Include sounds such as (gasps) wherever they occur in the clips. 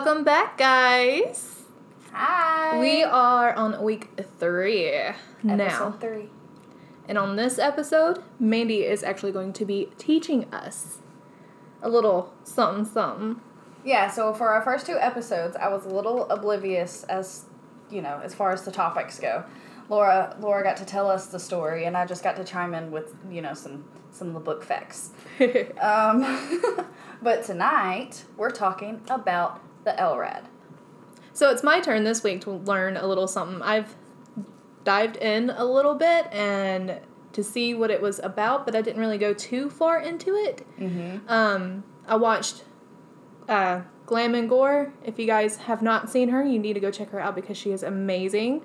Welcome back, guys. Hi. We are on week three now. Three. And on this episode, Mandy is actually going to be teaching us a little something something. Yeah, so for our first two episodes, I was a little oblivious as you know, as far as the topics go. Laura Laura got to tell us the story and I just got to chime in with, you know, some some of the book facts. (laughs) Um (laughs) but tonight we're talking about the LRAD. So it's my turn this week to learn a little something. I've dived in a little bit and to see what it was about, but I didn't really go too far into it. Mm-hmm. Um, I watched uh, Glam and Gore. If you guys have not seen her, you need to go check her out because she is amazing.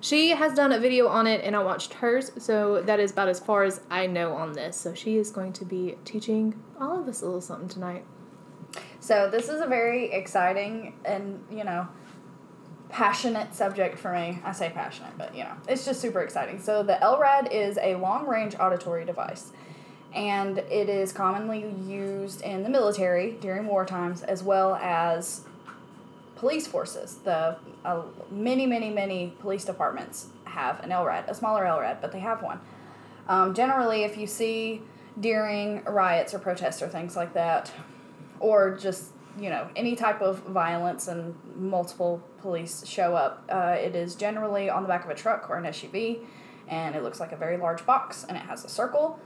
She has done a video on it, and I watched hers, so that is about as far as I know on this. So she is going to be teaching all of us a little something tonight. So this is a very exciting and, you know, passionate subject for me. I say passionate, but you know, it's just super exciting. So the LRAD is a long-range auditory device. And it is commonly used in the military during war times as well as police forces. The uh, many, many, many police departments have an LRAD, a smaller LRAD, but they have one. Um, generally, if you see during riots or protests or things like that, or just you know any type of violence and multiple police show up, uh, it is generally on the back of a truck or an SUV, and it looks like a very large box, and it has a circle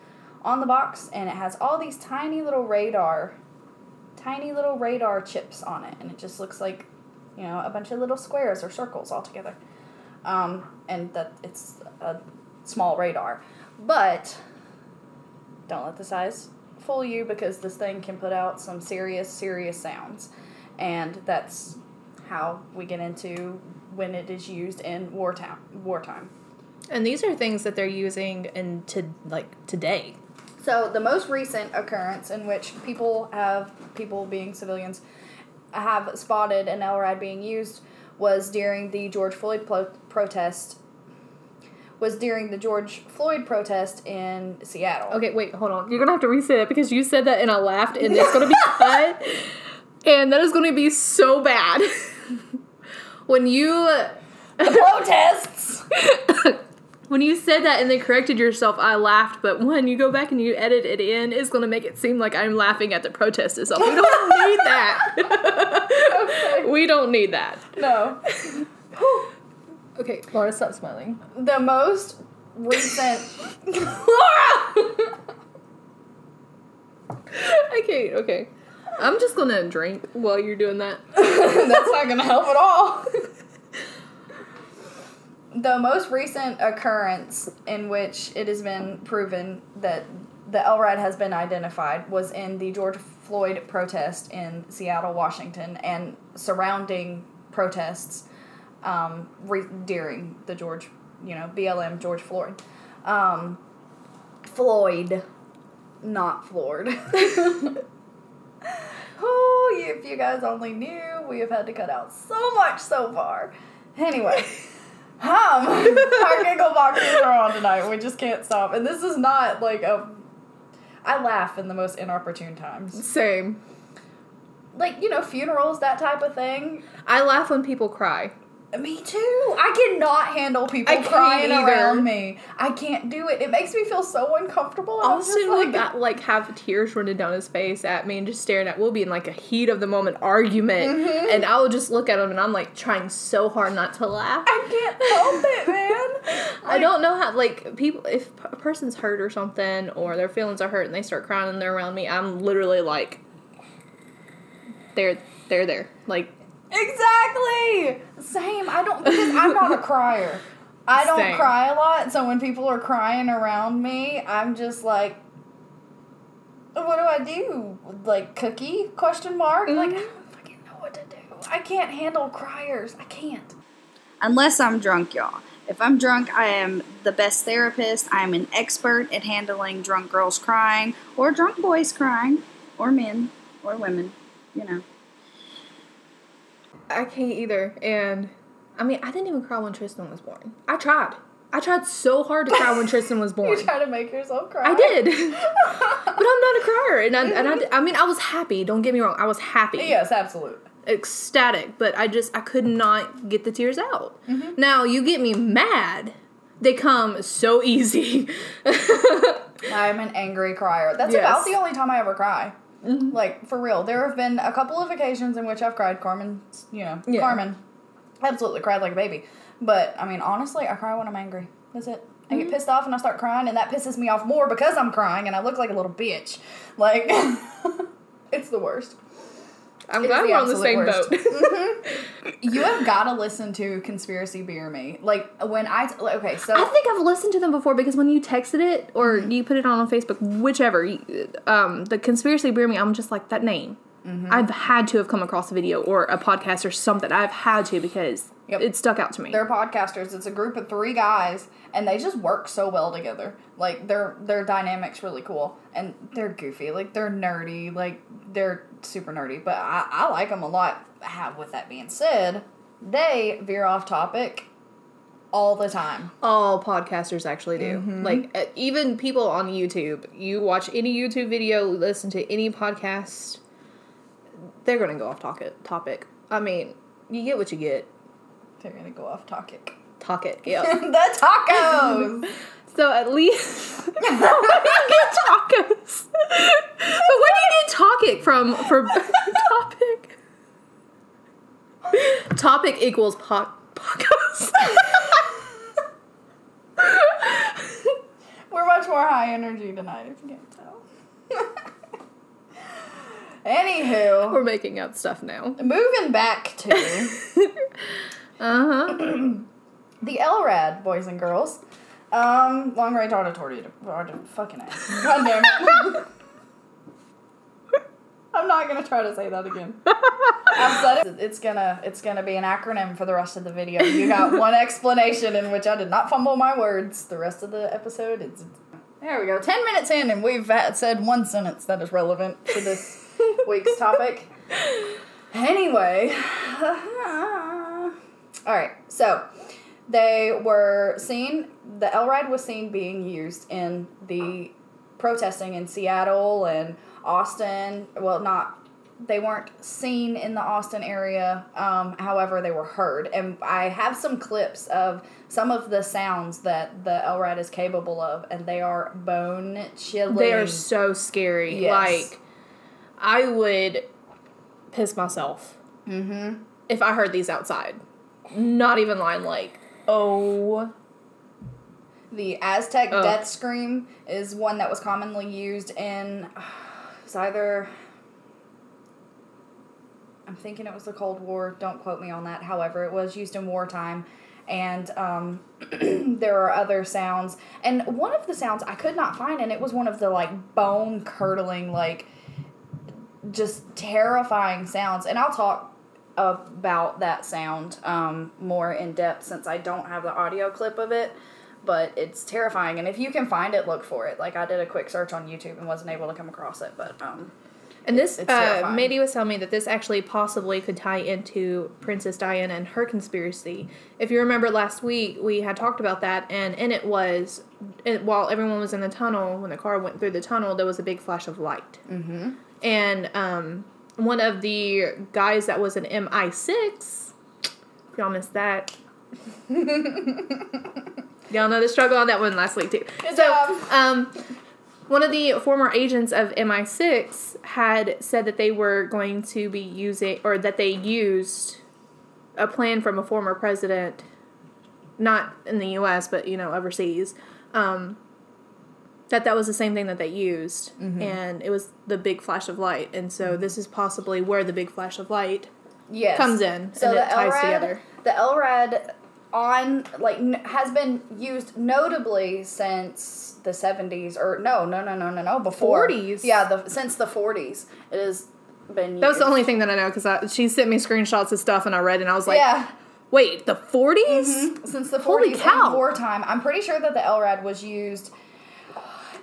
on the box, and it has all these tiny little radar, tiny little radar chips on it, and it just looks like you know a bunch of little squares or circles all together, um, and that it's a small radar, but don't let the size fool you because this thing can put out some serious, serious sounds. And that's how we get into when it is used in wartime. Wartime. And these are things that they're using in to like today. So the most recent occurrence in which people have people being civilians have spotted an LRAD being used was during the George Floyd plo- protest. Was during the George Floyd protest in Seattle. Okay, wait, hold on. You're gonna have to reset it because you said that and I laughed, and it's gonna be (laughs) cut, and that is gonna be so bad. (laughs) when you The protests. (laughs) when you said that and then corrected yourself, I laughed. But when you go back and you edit it in, it's gonna make it seem like I'm laughing at the protest itself. We don't need that. okay. we don't need that. No. Okay, Laura, stop smiling. The most recent. (laughs) Laura. I can't. Okay, I'm just gonna drink while you're doing that. (laughs) That's not gonna help at all. the most recent occurrence in which it has been proven that the LRAD has been identified was in the George Floyd protest in Seattle, Washington, and surrounding protests um, re- during the George, you know, BLM George Floyd. Um, Floyd, not Floyd. (laughs) Oh, if you guys only knew, we have had to cut out so much so far. Anyway, (laughs) um, our giggle boxes are on tonight. We just can't stop. And this is not like a. I laugh in the most inopportune times. Same. Like, you know, funerals, that type of thing. I laugh when people cry. Me too. I cannot handle people I crying around me. I can't do it. It makes me feel so uncomfortable. Austin would like, like have tears running down his face at me and just staring at. We'll be in like a heat of the moment argument, Mhm. and I will just look at him and I'm like trying so hard not to laugh. I can't help it, man. (laughs) I don't know how like people if a person's hurt or something or their feelings are hurt and they start crying and they're around me, I'm literally like they're they're there. Like Exactly. Same. I don't because I'm not a (laughs) crier. I don't Same. cry a lot, so when people are crying around me, I'm just like what do I do? Like cookie question mark? Like mm-hmm. I don't fucking know what to do. I can't handle criers. I can't. Unless I'm drunk, y'all. If I'm drunk, I am the best therapist. I am an expert at handling drunk girls crying, or drunk boys crying, or men, or women, you know. I can't either. And I mean, I didn't even cry when Tristan was born. I tried. I tried so hard to cry when (laughs) Tristan was born. You try to make yourself cry. I did, (laughs) but I'm not a crier, and I, and I, I mean, I was happy. Don't get me wrong, I was happy, Yes, absolute. ecstatic, but I just I could not get the tears out. Mm-hmm. Now you get me mad, they come so easy. (laughs) I'm an angry crier. That's Yes. about the only time I ever cry. Mm-hmm. Like for real, there have been a couple of occasions in which I've cried. Carmen, you know, Yeah. Carmen, absolutely cried like a baby. But I mean, honestly, I cry when I'm angry. That's it. I get mm-hmm. pissed off and I start crying, and that pisses me off more because I'm crying and I look like a little bitch. Like, (laughs) it's the worst. I'm It is glad we're on the same worst. boat. (laughs) You have got to listen to Conspiracy Beer Me. Like when I t- okay, so I think I've listened to them before because when you texted it or Mm-hmm. you put it on on Facebook, whichever, you- um, the conspiracy beer me, I'm just like that name. Mm-hmm. I've had to have come across a video or a podcast or something. I've had to because Yep. it stuck out to me. they're podcasters. It's a group of three guys, and they just work so well together. Like their their dynamics really cool, and they're goofy. Like they're nerdy. Like they're super nerdy. But I I like them a lot. Have with that being said, they veer off topic all the time. All podcasters actually do. Mm-hmm. Like uh, even people on YouTube, you watch any YouTube video, listen to any podcast, they're gonna go off topic. Topic. I mean, you get what you get. They're gonna go off topic. Topic. (laughs) Yeah. the tacos. (laughs) So at least where do you get tacos? but where do you get topic from for (laughs) topic? Topic equals po- tacos. We're much more high energy tonight, if you can't tell. Anywho, We're making up stuff now. moving back to Uh huh. the LRAD, boys and girls. Um, long range auditory. audi- Fucking ass. God damn it. I'm not gonna try to say that again. I've said it. It's gonna it's gonna be an acronym for the rest of the video. You got (laughs) one explanation in which I did not fumble my words. The rest of the episode, it's there we go. Ten minutes in, and we've said one sentence that is relevant to this (laughs) week's topic. Anyway, (laughs) all right. So they were seen. The LRAD was seen being used in the protesting in Seattle and Austin. Well, not. They weren't seen in the Austin area. Um, however, they were heard, and I have some clips of some of the sounds that the LRAD is capable of, and they are bone chilling. They are so scary. Yes. Like, I would piss myself Mm-hmm. if I heard these outside. Not even lying. Like, oh, The Aztec Ugh. death scream is one that was commonly used in. It's either. I'm thinking it was the Cold War. Don't quote me on that. However, it was used in wartime. And um, (clears throat) there are other sounds. And one of the sounds I could not find, and it was one of the like bone curdling, like just terrifying sounds. And I'll talk about that sound um, more in depth since I don't have the audio clip of it. But it's terrifying, and if you can find it, look for it. Like I did a quick search on YouTube and wasn't able to come across it, but um, And this, It's uh, was telling me that this actually possibly could tie into Princess Diana and her conspiracy. If you remember last week, we had talked about that, and in it was, it, while everyone was in the tunnel, when the car went through the tunnel, there was a big flash of light. Mm-hmm. And um, one of the guys that was an MI6, if y'all missed that. (laughs) y'all know the struggle on that one last week too. Good so, job. um, one of the former agents of MI6 had said that they were going to be using, or that they used a plan from a former president, not in the U.S. but you know overseas. Um, that that was the same thing that they used, mm-hmm. and it was the big flash of light, and so mm-hmm. this is possibly where the big flash of light yes, comes in So and the it ties LRAD, together. the LRAD on like n- has been used notably since the seventies or no no no no no no before 40s? Yeah, the since the forties it has been. Used. That was the only thing that I know because she sent me screenshots of stuff and I read and I was like, yeah. wait, the 40s? Mm-hmm. Since the Holy 40s cow. and wartime, I'm pretty sure that the LRAD was used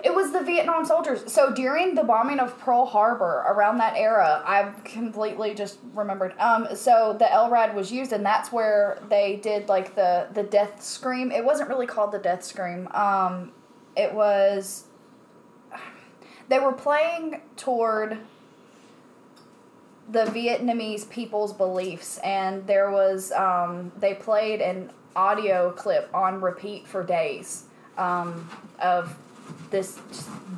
It was the Vietnam soldiers. So during the bombing of Pearl Harbor, around that era, I've completely just remembered. Um, so the LRAD was used, and that's where they did like the the death scream. It wasn't really called the death scream. Um, it was. They were playing toward the Vietnamese people's beliefs, and there was um, they played an audio clip on repeat for days um, of this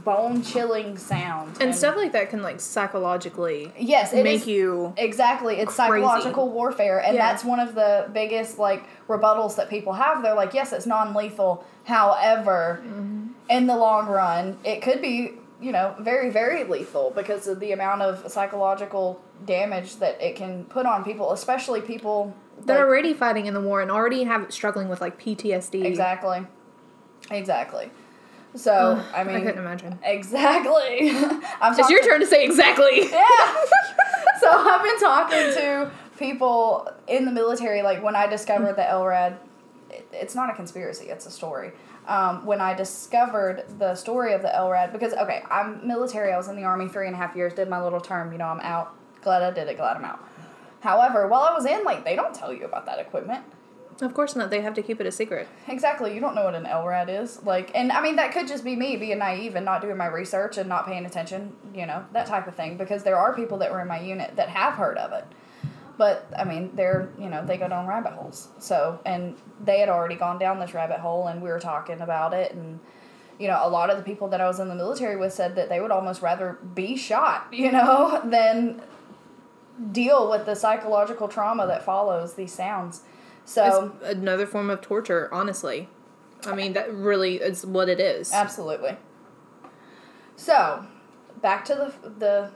bone chilling sound And stuff like that can like psychologically Yes, it make is- you Exactly. It's Crazy. psychological warfare. And Yeah. that's one of the biggest like rebuttals that people have. They're like, yes, it's non lethal. However, Mm-hmm. in the long run, it could be, you know, very, very lethal because of the amount of psychological damage that it can put on people, especially people they're already fighting in the war and already have struggling with like PTSD. Exactly. Exactly. So, I mean, I couldn't imagine. exactly. (laughs) I'm It's your turn to say exactly. (laughs) Yeah. so I've been talking to people in the military. Like when I discovered the LRAD, it, it's not a conspiracy; it's a story. Um, when I discovered the story of the LRAD, because okay, I'm military. I was in the army three and a half years. Did my little term. You know, I'm out. Glad I did it. Glad I'm out. However, while I was in, like they don't tell you about that equipment. Of course not. They have to keep it a secret. Exactly. You don't know what an LRAD is. Like, and I mean, that could just be me being naive and not doing my research and not paying attention, you know, that type of thing. Because there are people that were in my unit that have heard of it. But, I mean, they're, you know, they go down rabbit holes. So, and they had already gone down this rabbit hole and we were talking about it. And, you know, a lot of the people that I was in the military with said that they would almost rather be shot, (laughs) you know, than deal with the psychological trauma that follows these sounds. So, it's another form of torture, honestly. I mean, that really is what it is. Absolutely. So, back to the the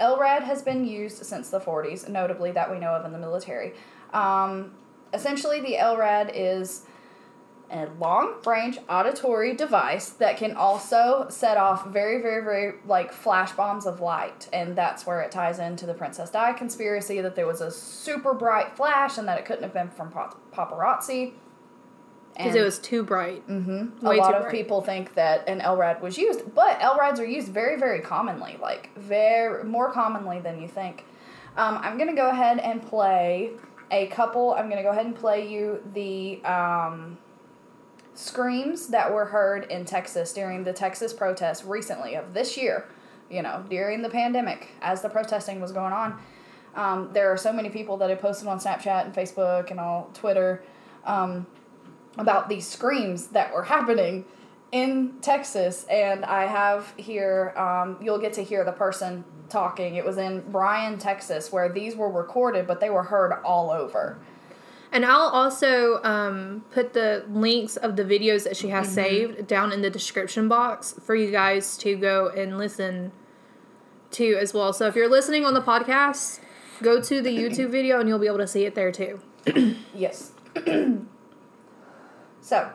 LRAD has been used since the 40s, notably that we know of in the military. Um, essentially, the LRAD is a long range auditory device that can also set off very, very, very like flash bombs of light. And that's where it ties into the Princess Di conspiracy that there was a super bright flash and that it couldn't have been from pap- paparazzi. Because it was too bright. Mm-hmm. A lot of bright. people think that an LRAD was used, but LRADs are used very, very commonly, like very more commonly than you think. Um, I'm gonna go ahead and play a couple. I'm gonna go ahead and play you the um, screams that were heard in Texas during the Texas protests recently of this year. You know, during the pandemic, as the protesting was going on. Um, there are so many people that have posted on Snapchat and Facebook and all Twitter. Um, about these screams that were happening in Texas, and I have here, um, you'll get to hear the person talking. It was in Bryan, Texas, where these were recorded, but they were heard all over. And I'll also um, put the links of the videos that she has Mm-hmm. saved down in the description box for you guys to go and listen to as well. So if you're listening on the podcast, go to the YouTube video and you'll be able to see it there too. (coughs) Yes. (coughs) so,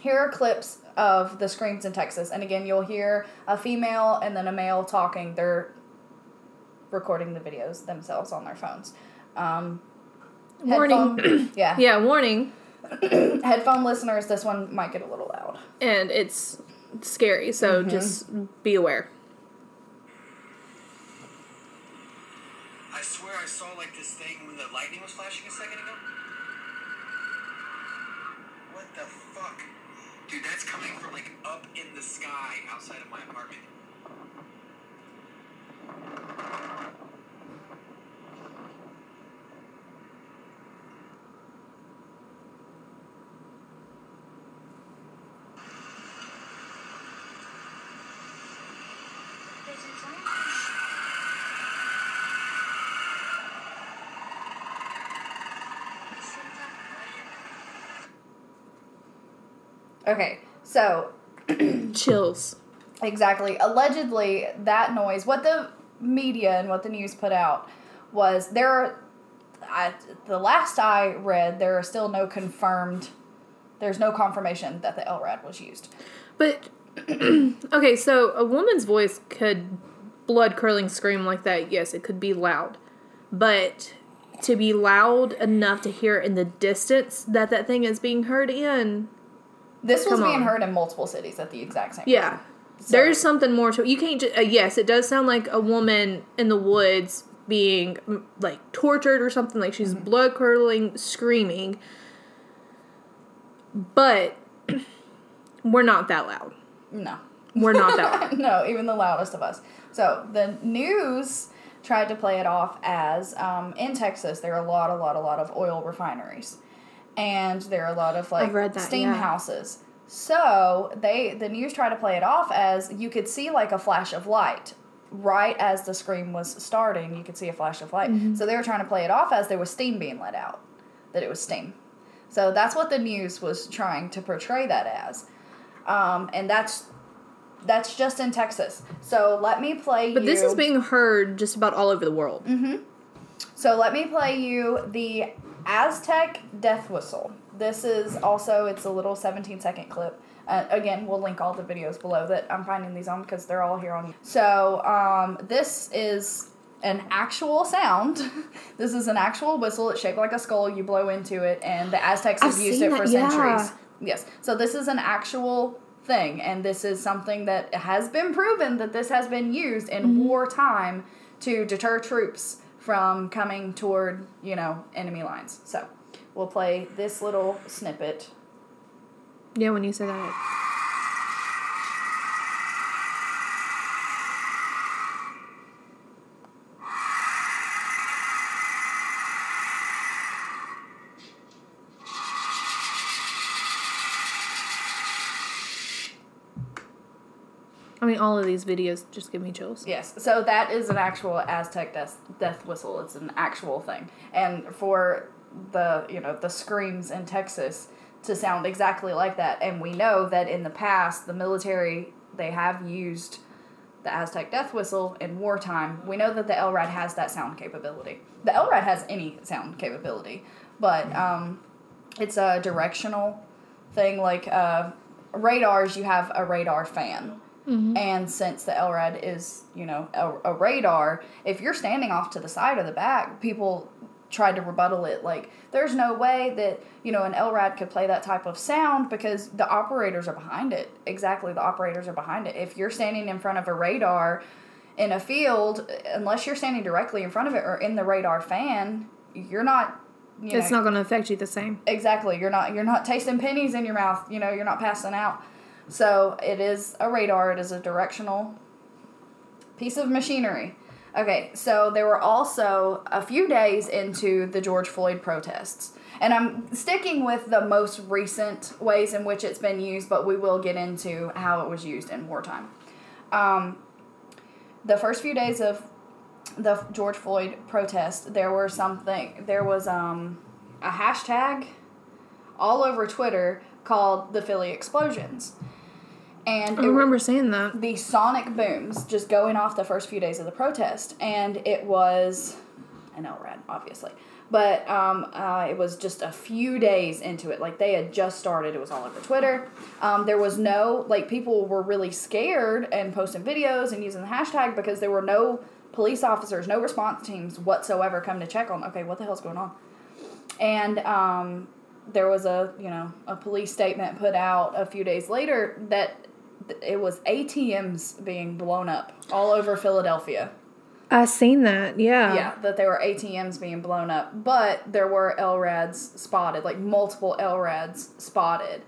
here are clips of the screams in Texas, and again, you'll hear a female and then a male talking. They're recording the videos themselves on their phones. Um, Warning. headphone- (clears throat) yeah. Yeah, warning. (clears throat) headphone listeners, this one might get a little loud. And it's scary, so Mm-hmm. just be aware. I swear I saw like this thing when the lightning was flashing a second ago. What the fuck? Dude, that's coming from like up in the sky outside of my apartment. Okay, so (clears throat) Chills. Exactly. Allegedly, that noise, what the media and what the news put out was there are, I, the last I read, there are still no confirmed, there's no confirmation that the LRAD was used. But (clears throat) okay, so a woman's voice could blood curdling scream like that. Yes, it could be loud, but to be loud enough to hear in the distance that that thing is being heard in, This was Come being on. heard in multiple cities at the exact same time. Yeah. time. There's something more to it. You can't just, uh, yes, it does sound like a woman in the woods being mm, like tortured or something, like she's Mm-hmm. blood curdling, screaming. But (clears throat) we're not that loud. No. We're not that loud. (laughs) no, even the loudest of us. So the news tried to play it off as um, in Texas there are a lot, a lot, a lot of oil refineries, and there are a lot of like that, steam yeah. houses. So they the news tried to play it off as you could see like a flash of light right as the scream was starting. You could see a flash of light. Mm-hmm. So they were trying to play it off as there was steam being let out, that it was steam. So that's what the news was trying to portray that as, um, and that's that's just in Texas. So let me play But you. this is being heard just about all over the world. So let me play you the Aztec death whistle. This is also it's a little 17 second clip. Uh, again, we'll link all the videos below that I'm finding these on because they're all here on. So um, this is an actual sound. (laughs) this is an actual whistle. It's shaped like a skull. You blow into it, and the Aztecs have I've used seen it for yeah. centuries. Yes. So this is an actual thing, and this is something that has been proven that this has been used in Mm-hmm. wartime to deter troops from coming toward, you know, enemy lines. So we'll play this little snippet. Yeah, when you say that. Mean, all of these videos just give me chills. Yes. So that is an actual Aztec death, death whistle. It's an actual thing. And for the, you know, the screams in Texas to sound exactly like that. And we know that in the past, the military, they have used the Aztec death whistle in wartime. We know that the LRAD has that sound capability. The LRAD has any sound capability, but um, it's a directional thing. Like uh, radars, you have a radar fan. Mm-hmm. And since the LRAD is, you know, a, a radar, if you're standing off to the side or the back, people tried to rebuttal it. Like, there's no way that, you know, an LRAD could play that type of sound because the operators are behind it. Exactly, the operators are behind it. If you're standing in front of a radar in a field, unless you're standing directly in front of it or in the radar fan, you're not. You It's know, not going to affect you the same. exactly you're not you're not tasting pennies in your mouth you know you're not passing out so it is a radar. It is a directional piece of machinery. Okay so there were also a few days into the george floyd protests. And i'm sticking with the most recent ways in which it's been used but we will get into how it was used in wartime. Um, the first few days of the George Floyd protest, there were something. There was um, a hashtag all over Twitter called the Philly explosions, and I remember saying that. the sonic booms just going off the first few days of the protest, and it was an LRAD, obviously, but um, uh, it was just a few days into it. Like they had just started. It was all over Twitter. Um, there was no like people were really scared and posting videos and using the hashtag because there were no police officers, no response teams whatsoever come to check on. Okay, what the hell's going on? And um, there was a you know a police statement put out a few days later that th- it was ATMs being blown up all over Philadelphia. I seen that. Yeah. Yeah, that there were ATMs being blown up, but there were LRADs spotted, like multiple LRADs spotted,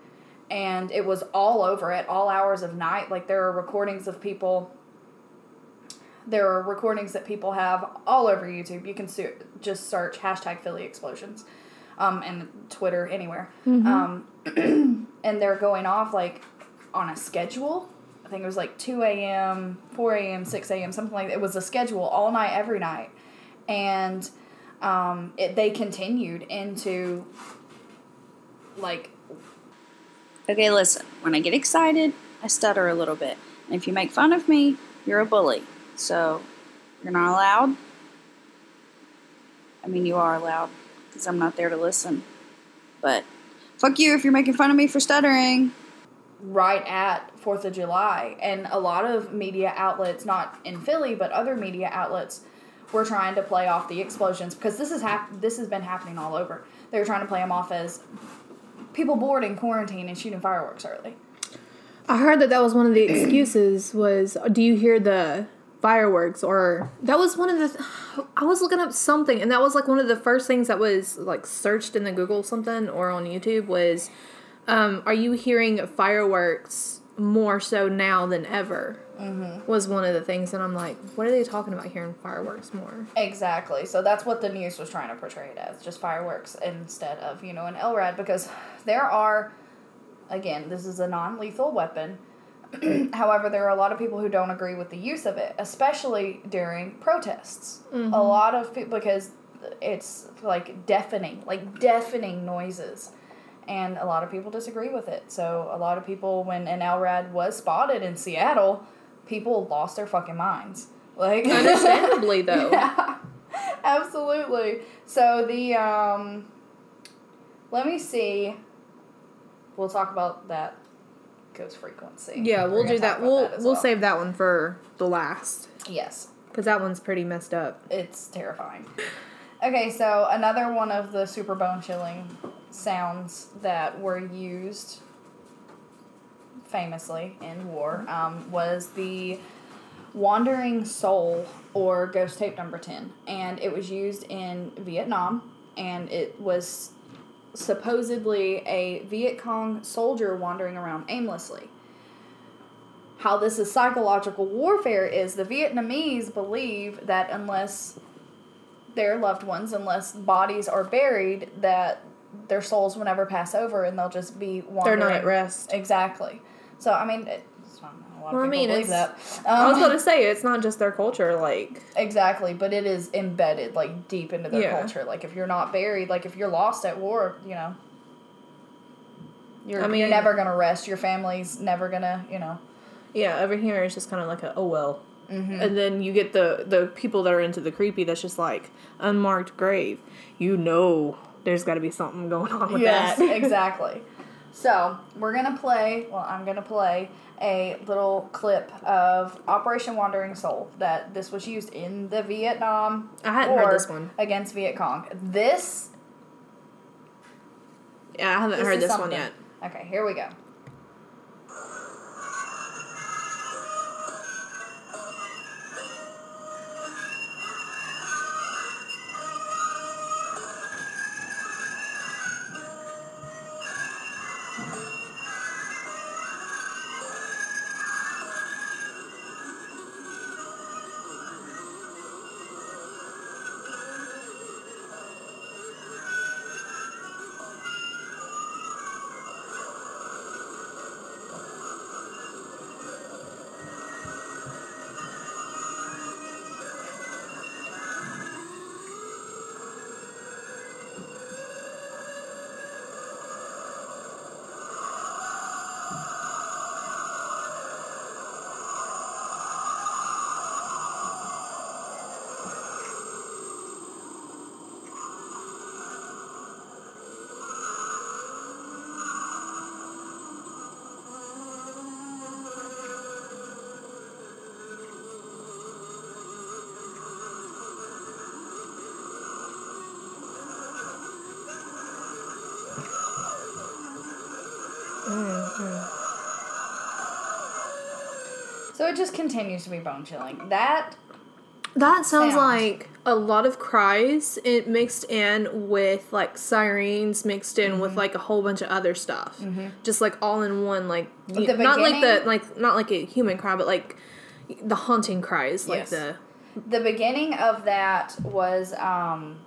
and it was all over at all hours of night. Like there are recordings of people. There are recordings that people have all over YouTube. You can su- just search hashtag Philly explosions, um, and Twitter anywhere, um, (clears throat) and they're going off like on a schedule. I think it was like 2 a.m., 4 a.m., 6 a.m., something like that. It was a schedule all night, every night. And um, it, they continued into like, Okay, listen. When I get excited, I stutter a little bit. And if you make fun of me, you're a bully. So, you're not allowed. I mean, you are allowed because I'm not there to listen. But fuck you if you're making fun of me for stuttering. Right at Fourth of July, and a lot of media outlets, not in Philly, but other media outlets, were trying to play off the explosions because this is hap- this has been happening all over. They were trying to play them off as people bored in quarantine and shooting fireworks early. I heard that that was one of the (clears throat) excuses. Was do you hear the fireworks or that was one of the (sighs) I was looking up something and that was like one of the first things that was like searched in the Google something or on YouTube was um, are you hearing fireworks more so now than ever? Mm-hmm. Was one of the things, and I'm like, what are they talking about hearing fireworks more? Exactly. So that's what the news was trying to portray it as, just fireworks instead of, you know, an LRAD because there are again, this is a non-lethal weapon. (clears throat) However, there are a lot of people who don't agree with the use of it, especially during protests. A lot of people because it's like deafening, like deafening noises. And a lot of people disagree with it. So a lot of people when an LRAD was spotted in Seattle, people lost their fucking minds. Like Understandably, (laughs) though. yeah, absolutely. So the um, let me see. We'll talk about that ghost frequency. Yeah, we'll do that. We'll as we'll well. save that one for the last Yes, because that one's pretty messed up. it's terrifying. Okay, so another one of the super bone chilling sounds that were used famously in war um, was the Wandering Soul or Ghost Tape Number 10. And it was used in Vietnam, and it was supposedly a Viet Cong soldier wandering around aimlessly. How this is psychological warfare is the Vietnamese believe that unless their loved ones, unless bodies are buried, that their souls will never pass over and they'll just be wandering. They're not at rest. Exactly. So I mean, it's not a lot of Well, I mean, it's- I was Um, going to say it's not just their culture. Like Exactly, but it is embedded like deep into their Yeah. culture. Like if you're not buried, like if you're lost at war, you know, you're I mean, you're never gonna rest. Your family's never gonna, you know. yeah, over here it's just kind of like a oh well. Mm-hmm. And then you get the the people that are into the creepy. That's just like unmarked grave. You know, there's got to be something going on with Yes, that. (laughs) exactly. So we're gonna play. Well, I'm gonna play a little clip of Operation Wandering Soul. That this was used in the Vietnam I hadn't heard this one. against Viet Cong. This. Yeah, I haven't this heard is this one yet. Okay, here we go. So it just continues to be bone chilling. That That sounds Sound. like a lot of cries. It mixed in with like sirens, mixed in Mm-hmm. with like a whole bunch of other stuff. Just like all in one. Like not like the like not like a human cry, but like the haunting cries. Like Yes. the the beginning of that was um,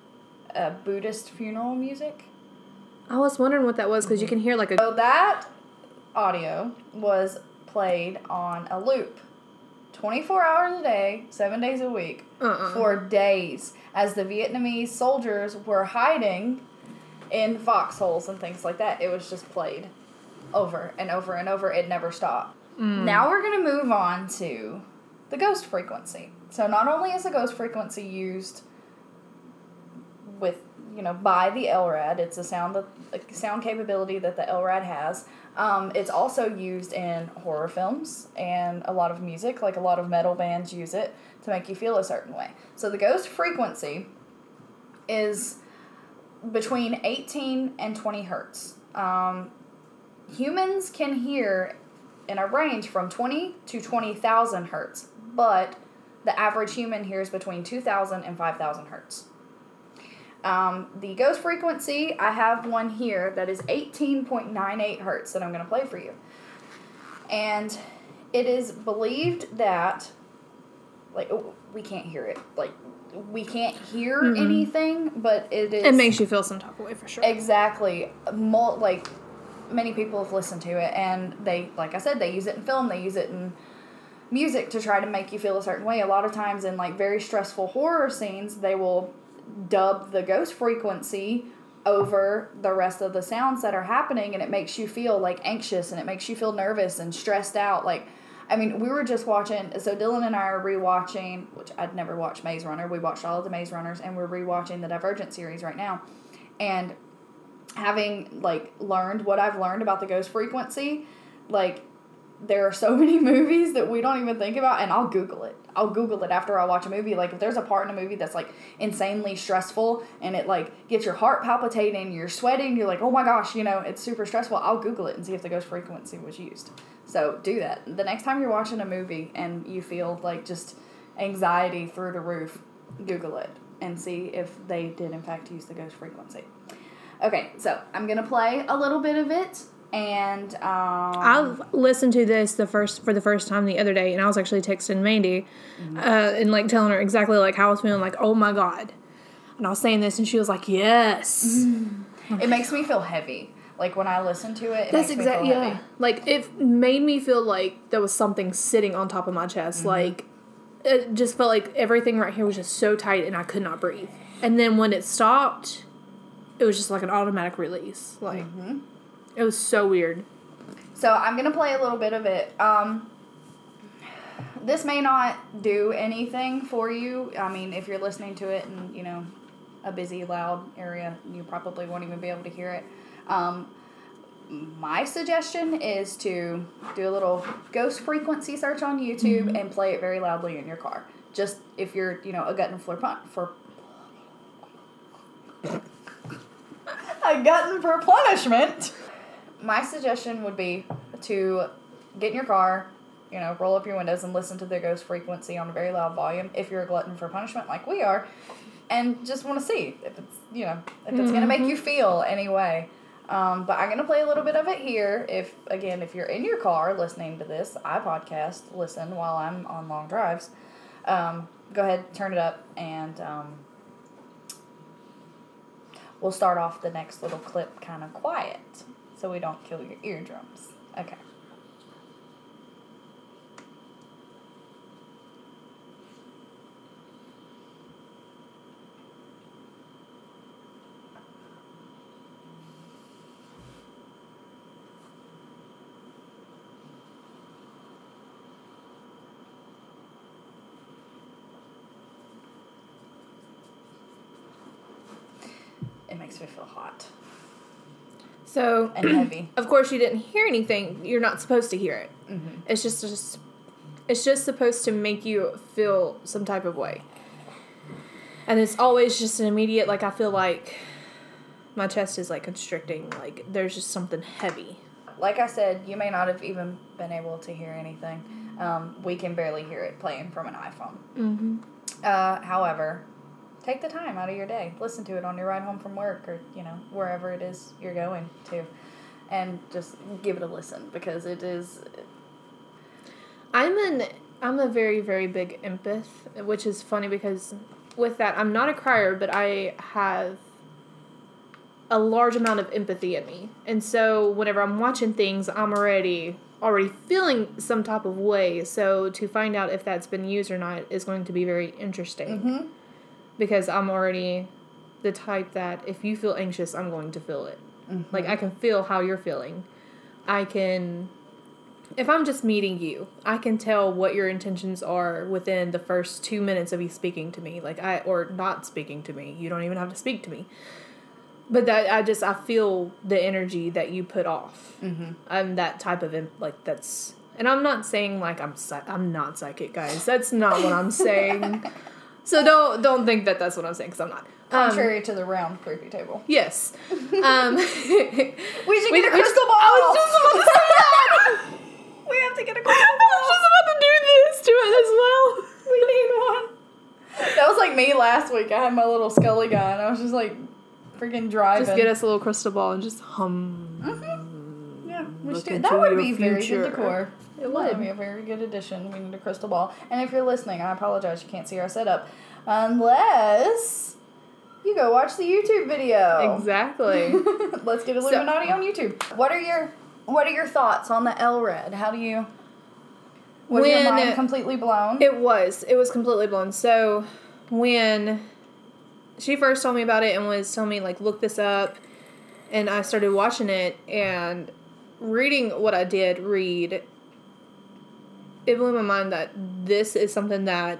a Buddhist funeral music. I was wondering what that was because you mm-hmm. can hear like a So that audio was played on a loop, twenty four hours a day, seven days a week, Uh-uh. for days, as the Vietnamese soldiers were hiding in foxholes and things like that. It was just played over and over and over. It never stopped. Mm. Now we're going to move on to the ghost frequency. So not only is the ghost frequency used with you know by the LRAD, it's a sound that sound capability that the LRAD has. Um, it's also used in horror films and a lot of music, like a lot of metal bands use it to make you feel a certain way. So the ghost frequency is between 18 and 20 hertz. um, humans can hear in a range from 20 to 20,000 hertz, but the average human hears between 2,000 and 5,000 hertz. Um, the ghost frequency, I have one here that is 18.98 hertz that I'm going to play for you. And it is believed that, like, oh, we can't hear it. Like, we can't hear anything, but it is. It makes you feel some type of way for sure. Exactly. Mul- like many people have listened to it and they like I said they use it in film, they use it in music to try to make you feel a certain way. A lot of times in like very stressful horror scenes, they will dub the ghost frequency over the rest of the sounds that are happening and it makes you feel like anxious and it makes you feel nervous and stressed out like I mean, we were just watching. So Dylan and I are rewatching, which I'd never watched Maze Runner. We watched all of the Maze Runners, and we're rewatching the Divergent series right now. And having like learned what I've learned about the ghost frequency, like there are so (laughs) many movies that we don't even think about, and I'll Google it. I'll Google it after I watch a movie. Like if there's a part in a movie that's like insanely stressful and it like gets your heart palpitating, you're sweating, you're like, oh my gosh, you know, it's super stressful. I'll Google it and see if the ghost frequency was used. So do that. The next time you're watching a movie and you feel like just anxiety through the roof, Google it and see if they did in fact use the ghost frequency. Okay, so I'm gonna play a little bit of it, and um, I listened to this the first for the first time the other day, and I was actually texting Mandy, uh, and like telling her exactly like how I was feeling, like oh my god, and I was saying this, and she was like yes, it makes me feel heavy. Like when I listen to it, it that's exactly yeah, like it made me feel like there was something sitting on top of my chest, like it just felt like everything right here was just so tight, and I could not breathe, and then when it stopped, it was just like an automatic release, like it was so weird. So I'm gonna play a little bit of it. Um, this may not do anything for you. I mean, if you're listening to it in you know a busy, loud area, you probably won't even be able to hear it. Um, my suggestion is to do a little ghost frequency search on YouTube and play it very loudly in your car. Just if you're, you know, a glutton for pun- for (coughs) a glutton for punishment. My suggestion would be to get in your car, you know, roll up your windows and listen to the ghost frequency on a very loud volume if you're a glutton for punishment like we are, and just want to see if it's, you know, if it's gonna make you feel any way. Um, but I'm gonna play a little bit of it here. If again, if you're in your car listening to this, I podcast listen while I'm on long drives. Um, go ahead, turn it up, and um, we'll start off the next little clip kind of quiet, so we don't kill your eardrums. Okay. It makes me feel hot So and heavy. (clears throat) of course you didn't hear anything you're not supposed to hear it Mm-hmm. it's just just it's just supposed to make you feel some type of way and it's always just an immediate like i feel like my chest is like constricting like there's just something heavy like I said, you may not have even been able to hear anything. Um, we can barely hear it playing from an iPhone. mm-hmm. Uh, however, take the time out of your day, listen to it on your ride home from work, or you know wherever it is you're going to, and just give it a listen because it is. i'm an i'm a very very big empath which is funny because with that i'm not a crier but i have a large amount of empathy in me. And so whenever I'm watching things, I'm already already feeling some type of way. So to find out if that's been used or not is going to be very interesting. Mm-hmm. Because I'm already the type that if you feel anxious, I'm going to feel it. Like I can feel how you're feeling. I can if I'm just meeting you, I can tell what your intentions are within the first 2 minutes of you speaking to me. Like I or not speaking to me. You don't even have to speak to me but that I just I feel the energy that you put off. Mm-hmm. I'm that type of like that's, and I'm not saying like I'm I'm not psychic, guys. That's not what I'm saying. (laughs) so don't don't think that that's what I'm saying because I'm not. Contrary to the round creepy table. Yes. (laughs) Um, We should we- (laughs) get a crystal ball. I was just about to say that. (laughs) we have to get a I crystal was just about to do this to it as well. We need one. That was like me last week. I had my little Scully guy, and I was just like freaking driving. Just get us a little crystal ball and just hum. Mhm. Yeah, we should That would be very future. good decor. It would. would be a very good addition. We need a crystal ball. And if you're listening, I apologize. You can't see our setup, unless you go watch the YouTube video. Exactly. (laughs) Let's get So- Illuminati on YouTube. What are your What are your thoughts on the LRAD? How do you? Was your When- mind completely blown? It was. It was completely blown. So when she first told me about it and was telling me like look this up and I started watching it and reading what I did read it blew my mind that this is something that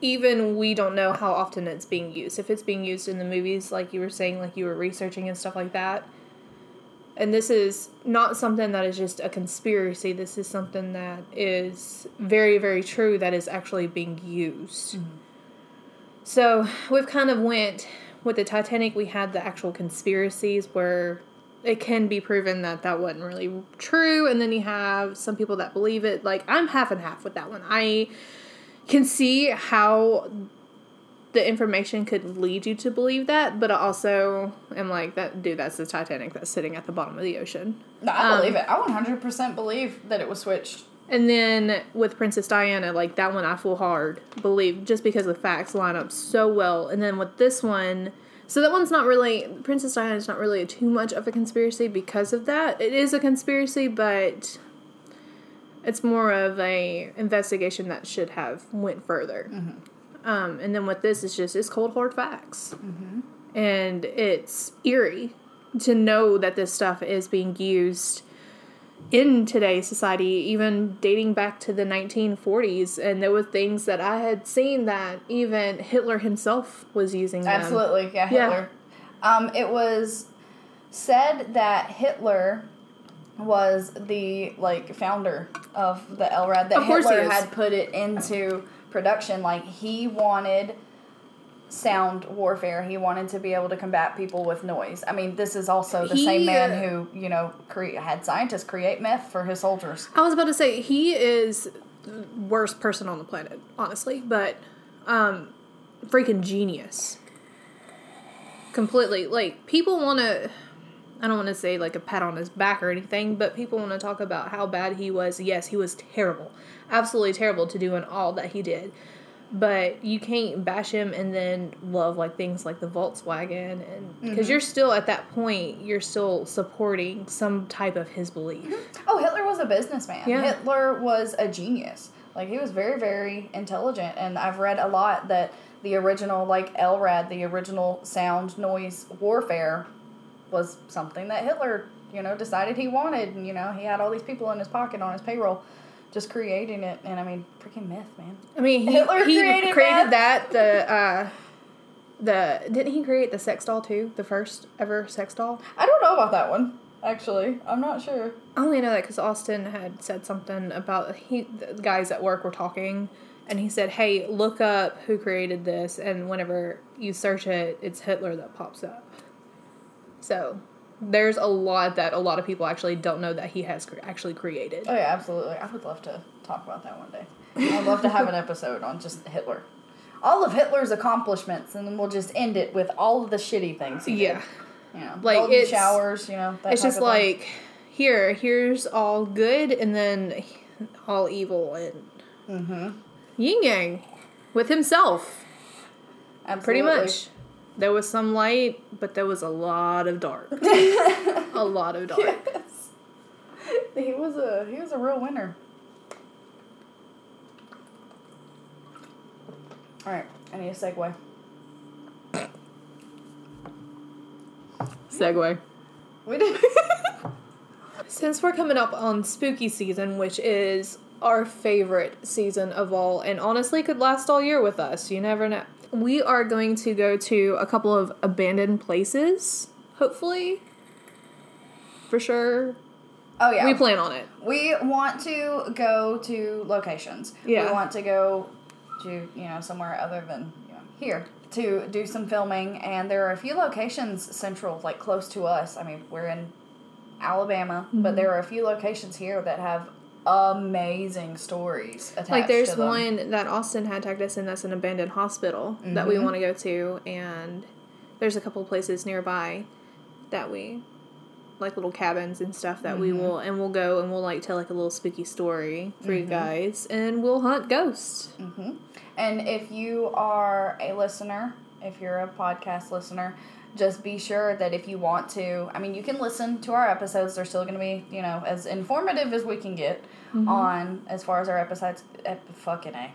even we don't know how often it's being used. If it's being used in the movies like you were saying like you were researching and stuff like that. And this is not something that is just a conspiracy. This is something that is very, very true that is actually being used. Mm-hmm. So we've kind of went with the Titanic. We had the actual conspiracies where it can be proven that that wasn't really true, and then you have some people that believe it. Like I'm half and half with that one. I can see how the information could lead you to believe that, but I also am like that dude. That's the Titanic that's sitting at the bottom of the ocean. no, I um, believe it. I 100% believe that it was switched. And then with Princess Diana, like that one, I full hard believe just because the facts line up so well. And then with this one, so that one's not really Princess Diana is not really too much of a conspiracy because of that. It is a conspiracy, but it's more of a investigation that should have went further. Um, and then with this, it's just it's cold hard facts, and it's eerie to know that this stuff is being used in today's society, even dating back to the 1940s. And there were things that I had seen that even Hitler himself was using them. Absolutely, yeah, Yeah. Hitler. Um, it was said that Hitler was the like founder of the LRAD. That Of course he Hitler had put it into production. Like he wanted sound warfare. He wanted to be able to combat people with noise. I mean, this is also the same man uh, who you know cre- had scientists create meth for his soldiers. I was about to say he is the worst person on the planet, honestly, but um freaking genius. Completely. Like people want to I don't want to say like a pat on his back or anything, but people want to talk about how bad he was. Yes, he was terrible. Absolutely terrible to do doing all that he did. But you can't bash him and then love like things like the Volkswagen and because mm-hmm. you're still at that point, you're still supporting some type of his belief. Mm-hmm. Oh, Hitler was a businessman. Yeah. Hitler was a genius. Like he was very, very intelligent, and I've read a lot that the original like LRAD, the original sound noise warfare, was something that Hitler, you know, decided he wanted. And you know, he had all these people in his pocket on his payroll, just creating it. And I mean, freaking myth, man. I mean, he, Hitler he created created, that? The uh, the didn't he create the sex doll too? The first ever sex doll. I don't know about that one. Actually, I'm not sure. I only know that because Austin had said something about he the guys at work were talking, and he said, "Hey, look up who created this." And whenever you search it, it's Hitler that pops up. So there's a lot that a lot of people actually don't know that he has cre- actually created. Oh yeah, absolutely. I would love to talk about that one day. I'd love to have an episode on just Hitler. All of Hitler's accomplishments, and then we'll just end it with all of the shitty things he Yeah. did. You know, Like, it's- showers, you know. That it's just like here here's all good and then all evil and Mm-hmm. yin yang with himself pretty much there was some light but there was a lot of dark (laughs) a lot of dark Yes. He was a he was a real winner. All right, I need a segue. segue We did. (laughs) since we're coming up on spooky season which is our favorite season of all and honestly could last all year with us you never know we are going to go to a couple of abandoned places hopefully for sure oh yeah. we plan on it We want to go to locations. Yeah. We want to go to, you know, somewhere other than, you know, here. to do some filming, and there are a few locations central, like close to us. I mean, we're in Alabama, Mm-hmm. but there are a few locations here that have amazing stories attached like there's one that Austin had tagged us in that's an abandoned hospital that we Mhm. want to go to and there's a couple places nearby that we like little cabins and stuff that we Mhm. will and we'll go and we'll like tell like a little spooky story for you Mhm. guys and we'll hunt ghosts. hmm And if you are a listener, if you're a podcast listener, just be sure that if you want to, I mean, you can listen to our episodes. They're still going to be, you know, as informative as we can get on as far as our episodes, ep- fucking a,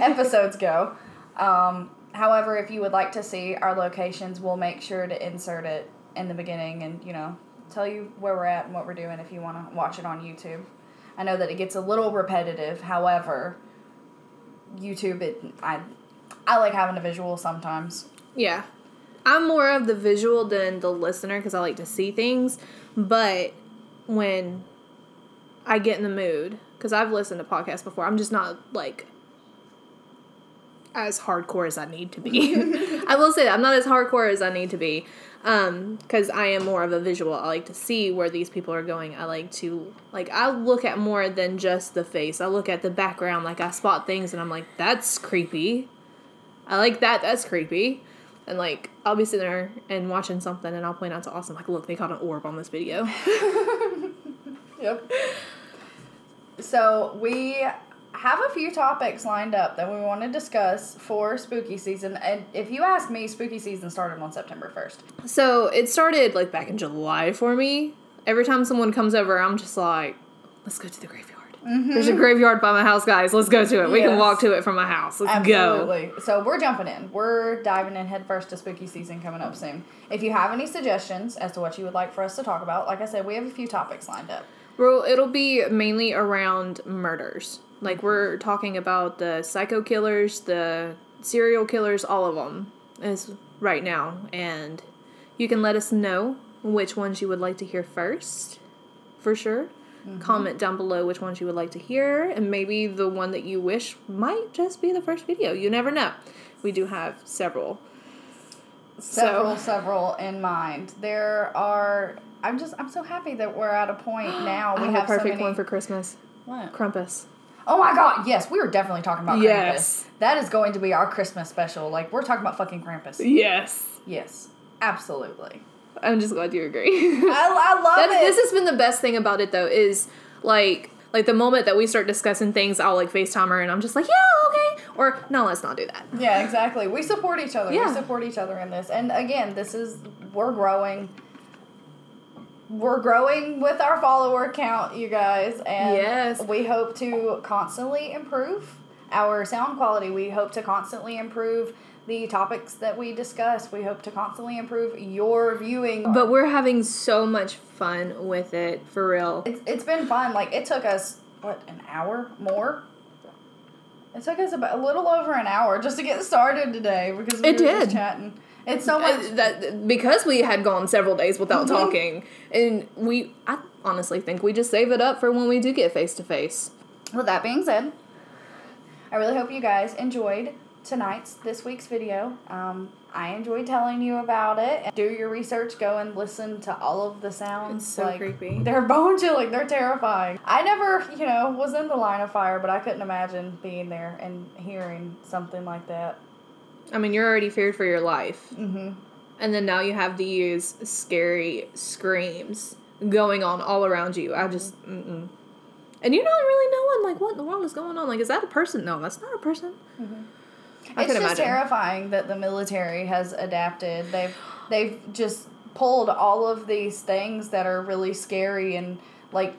episodes go. Um, however, if you would like to see our locations, we'll make sure to insert it in the beginning and, you know, tell you where we're at and what we're doing if you want to watch it on YouTube. I know that it gets a little repetitive. However, YouTube it I I like having a visual sometimes. Yeah. I'm more of the visual than the listener because I like to see things. But when I get in the mood, because I've listened to podcasts before, I'm just not like as hardcore as I need to be. (laughs) I will say that I'm not as hardcore as I need to be. Um, because I am more of a visual. I like to see where these people are going. I like to like I look at more than just the face. I look at the background. Like I spot things and I'm like, that's creepy. I like that. That's creepy. And like I'll be sitting there and watching something, and I'll point out to Austin like, look, they caught an orb on this video. (laughs) Yep. So we have a few topics lined up that we want to discuss for spooky season. And if you ask me, spooky season started on September first. so it started like back in July for me. Every time someone comes over, I'm just like, let's go to the graveyard. There's a mm-hmm. graveyard by my house, guys. Let's go to it. We can walk to it from my house. Let's go. Absolutely. So we're jumping in. We're diving in headfirst to spooky season coming up soon. If you have any suggestions as to what you would like for us to talk about, like I said, we have a few topics lined up. Well, it'll be mainly around murders. Like we're talking about the psycho killers, the serial killers, all of them is right now, and you can let us know which ones you would like to hear first, for sure. Mm-hmm. Comment down below which ones you would like to hear, and maybe the one that you wish might just be the first video. You never know. We do have several. several So- several in mind there are i'm just i'm so happy that we're at a point (gasps) now I we have, have, a perfect so many one for Christmas. what? Krampus. oh my god yes we were definitely talking about Yes. krampus that is going to be our christmas special like we're talking about fucking krampus Yes. yes absolutely I'm just glad you agree. (laughs) i, I love That, it this has been the best thing about it though is like like the moment that we start discussing things i'll like facetime her and i'm just like yeah okay or no let's not do that yeah exactly we support each other Yeah. we support each other in this and again this is we're growing we're growing with our follower count, you guys, and Yes. we hope to constantly improve our sound quality. We hope to constantly improve the topics that we discuss. We hope to constantly improve your viewing. but we're having so much fun with it for real it's, it's been fun. Like it took us what an hour more. It took us about a little over an hour just to get started today because we It were did. just chatting. It's so much. Uh, that because we had gone several days without Mhm. talking and we i honestly think we just save it up for when we do get face to face With that being said, I really hope you guys enjoyed tonight's this week's video. Um, I enjoy telling you about it. Do your research. Go and listen to all of the sounds. It's so creepy. They're (laughs) bone chilling. They're terrifying. I never, you know, was in the line of fire, but I couldn't imagine being there and hearing something like that. i mean you're already feared for your life Mm-hmm. and then now you have these scary screams going on all around you. I just, mm-mm. and you're not really knowing like what in the world is going on. Like, is that a person? No, that's not a person. I it's just imagine. terrifying that the military has adapted. They've they've just pulled all of these things that are really scary and like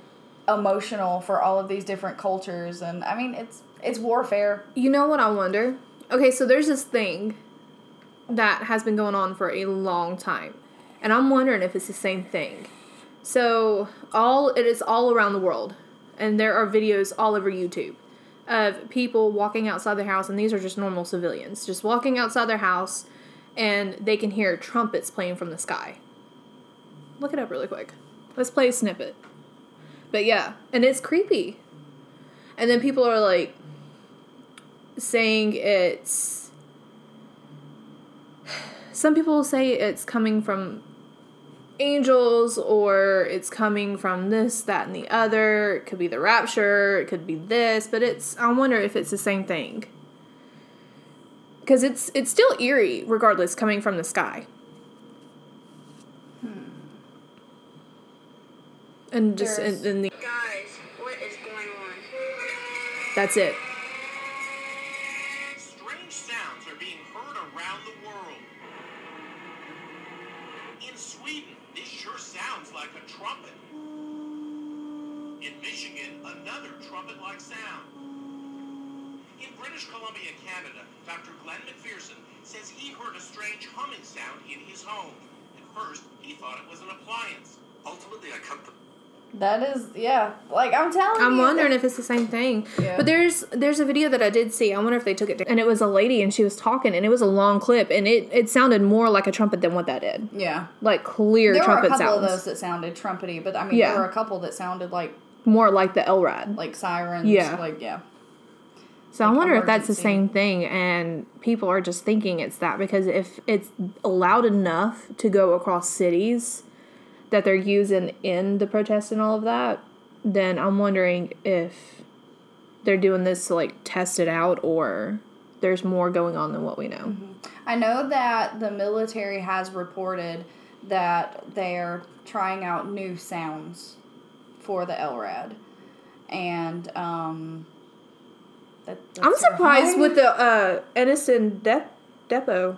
emotional for all of these different cultures and I mean it's it's warfare. You know what I wonder? Okay, so there's this thing that has been going on for a long time, and I'm wondering if it's the same thing. So all it is all around the world, and there are videos all over YouTube of people walking outside their house, and these are just normal civilians, just walking outside their house, and they can hear trumpets playing from the sky. Look it up really quick. Let's play a snippet. But yeah, and it's creepy. And then people are like saying it's (sighs) some people say it's coming from angels or it's coming from this, that, and the other. It could be the rapture, it could be this, but it's I wonder if it's the same thing. Because it's it's still eerie, regardless, coming from the sky. And just and, and the, Guys, what is going on? that's it. Trumpet. In Michigan, another trumpet like sound. In British Columbia, Canada, Dr. Glenn McPherson says he heard a strange humming sound in his home. At first, he thought it was an appliance. Ultimately, I cut the That is, yeah. Like I'm telling you. I'm wondering if it's the same thing. Yeah. But there's there's a video that I did see. I wonder if they took it down. And it was a lady and she was talking and it was a long clip and it, it sounded more like a trumpet than what that did. Yeah. Like clear There were a couple sounds. of those that sounded trumpety, but I mean, Yeah. there were a couple that sounded like More like the LRAD. like sirens. Yeah. Like yeah. So I like wonder if that's the same thing and people are just thinking it's that because if it's loud enough to go across cities that they're using in the protest and all of that, then I'm wondering if they're doing this to like test it out or there's more going on than what we know. I know that the military has reported that they're trying out new sounds for the LRAD, and um. That, I'm surprised with the uh, Anniston de- depot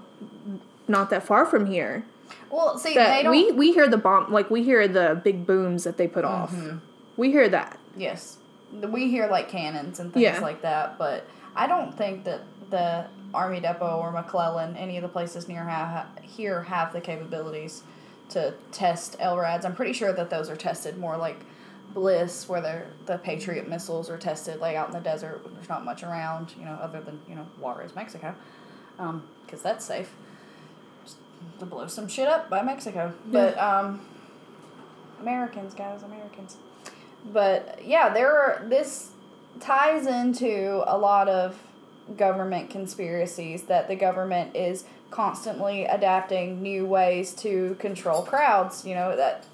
not that far from here. Well, see, they don't. we we hear the bomb like we hear the big booms that they put off. Mm-hmm. We hear that. Yes, we hear like cannons and things Yeah. like that, but I don't think that the Army Depot or McClellan, any of the places near ha- here, have the capabilities to test LRADs. I'm pretty sure that those are tested more like Bliss, where they're, the Patriot missiles are tested like out in the desert. when There's not much around, you know, other than you know Juarez, Mexico, because that's safe. To blow some shit up by Mexico, but um, Americans, guys, Americans but yeah, there are this ties into a lot of government conspiracies that the government is constantly adapting new ways to control crowds. You know that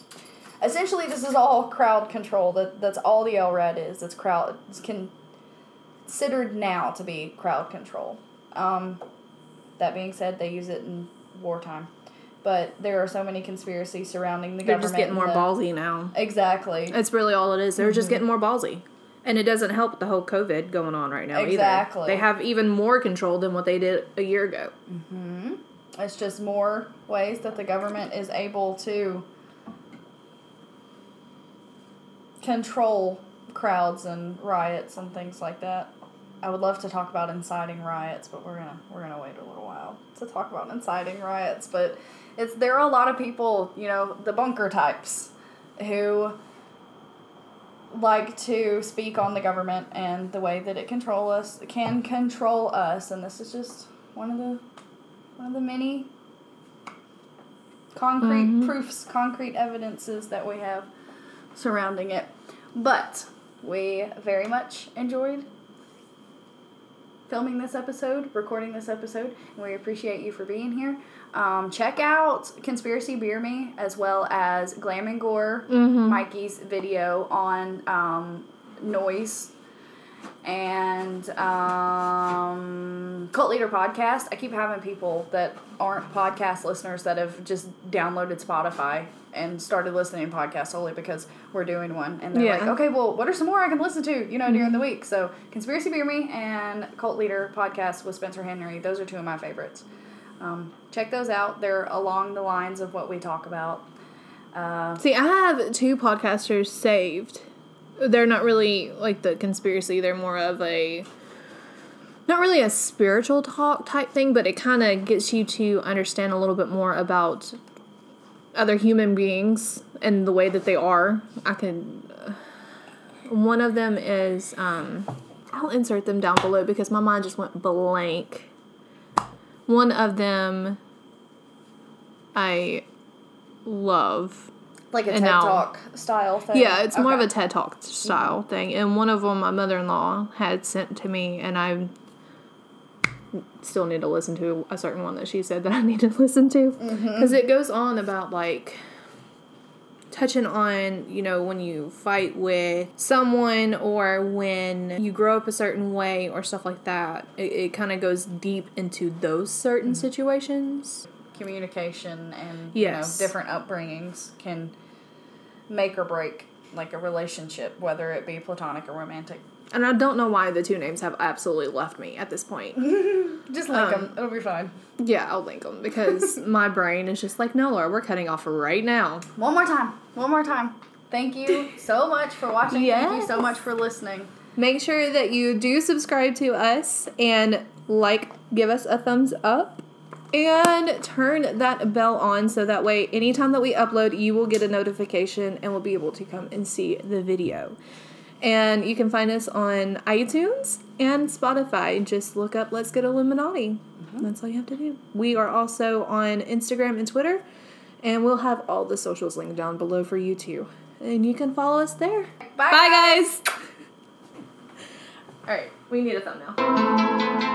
essentially this is all crowd control. That that's all the LRAD is. It's crowd. It's considered now to be crowd control. Um, that being said, they use it in wartime. But there are so many conspiracies surrounding the They're government. just getting more the- ballsy now. Exactly. That's really all it is. They're Mm-hmm. just getting more ballsy. And it doesn't help the whole COVID going on right now Exactly. either. They have even more control than what they did a year ago. It's just more ways that the government is able to control crowds and riots and things like that. I would love to talk about inciting riots, but we're gonna we're gonna wait a little while to talk about inciting riots. But it's there are a lot of people, you know, the bunker types, who like to speak on the government and the way that it control us can control us, and this is just one of the one of the many concrete mm-hmm. proofs, concrete evidences that we have surrounding it. But we very much enjoyed filming this episode, recording this episode, and we appreciate you for being here. Um, check out Conspiracy Beer Me as well as Glam and Gore, Mykie's video on um, noise and um, Cult Liter Podcast. I keep having people that aren't podcast listeners that have just downloaded Spotify and started listening to podcasts solely because we're doing one. And they're Yeah. like, okay, well, what are some more I can listen to, you know, during the week? So Conspiracy Beer Me and Cult Liter Podcast with Spencer Henry. Those are two of my favorites. Um, check those out. They're along the lines of what we talk about. Uh, See, I have two podcasters saved. They're not really like the conspiracy, they're more of a not really a spiritual talk type thing, but it kind of gets you to understand a little bit more about other human beings and the way that they are. I can. one of them is. Um, I'll insert them down below because my mind just went blank. One of them I love. Like a And TED now- Talk style thing. Yeah, it's more of a TED Talk style thing. And one of them, my mother in law had sent to me, and I still need to listen to a certain one that she said that I need to (laughs) listen to mm-hmm. because it goes on about like touching on you know when you fight with someone or when you grow up a certain way or stuff like that it, it kind of goes deep into those certain mm-hmm. situations Communication and Yes. you know different upbringings can make or break like a relationship, whether it be platonic or romantic. and i don't know why the two names have absolutely left me at this point (laughs) Just link Um, them; it'll be fine. yeah i'll link them because (laughs) my brain is just like no laura we're cutting off right now One more time. One more time. Thank you so much for watching. Thank you so much for listening. Make sure that you do subscribe to us and like, give us a thumbs up, and turn that bell on so that way anytime that we upload, you will get a notification and will be able to come and see the video. And you can find us on iTunes and Spotify. Just look up Let's Get Illuminati. Mm-hmm. That's all you have to do. We are also on Instagram and Twitter, and we'll have all the socials linked down below for you too. And you can follow us there. Bye, Bye guys. (laughs) All right, we need a thumbnail.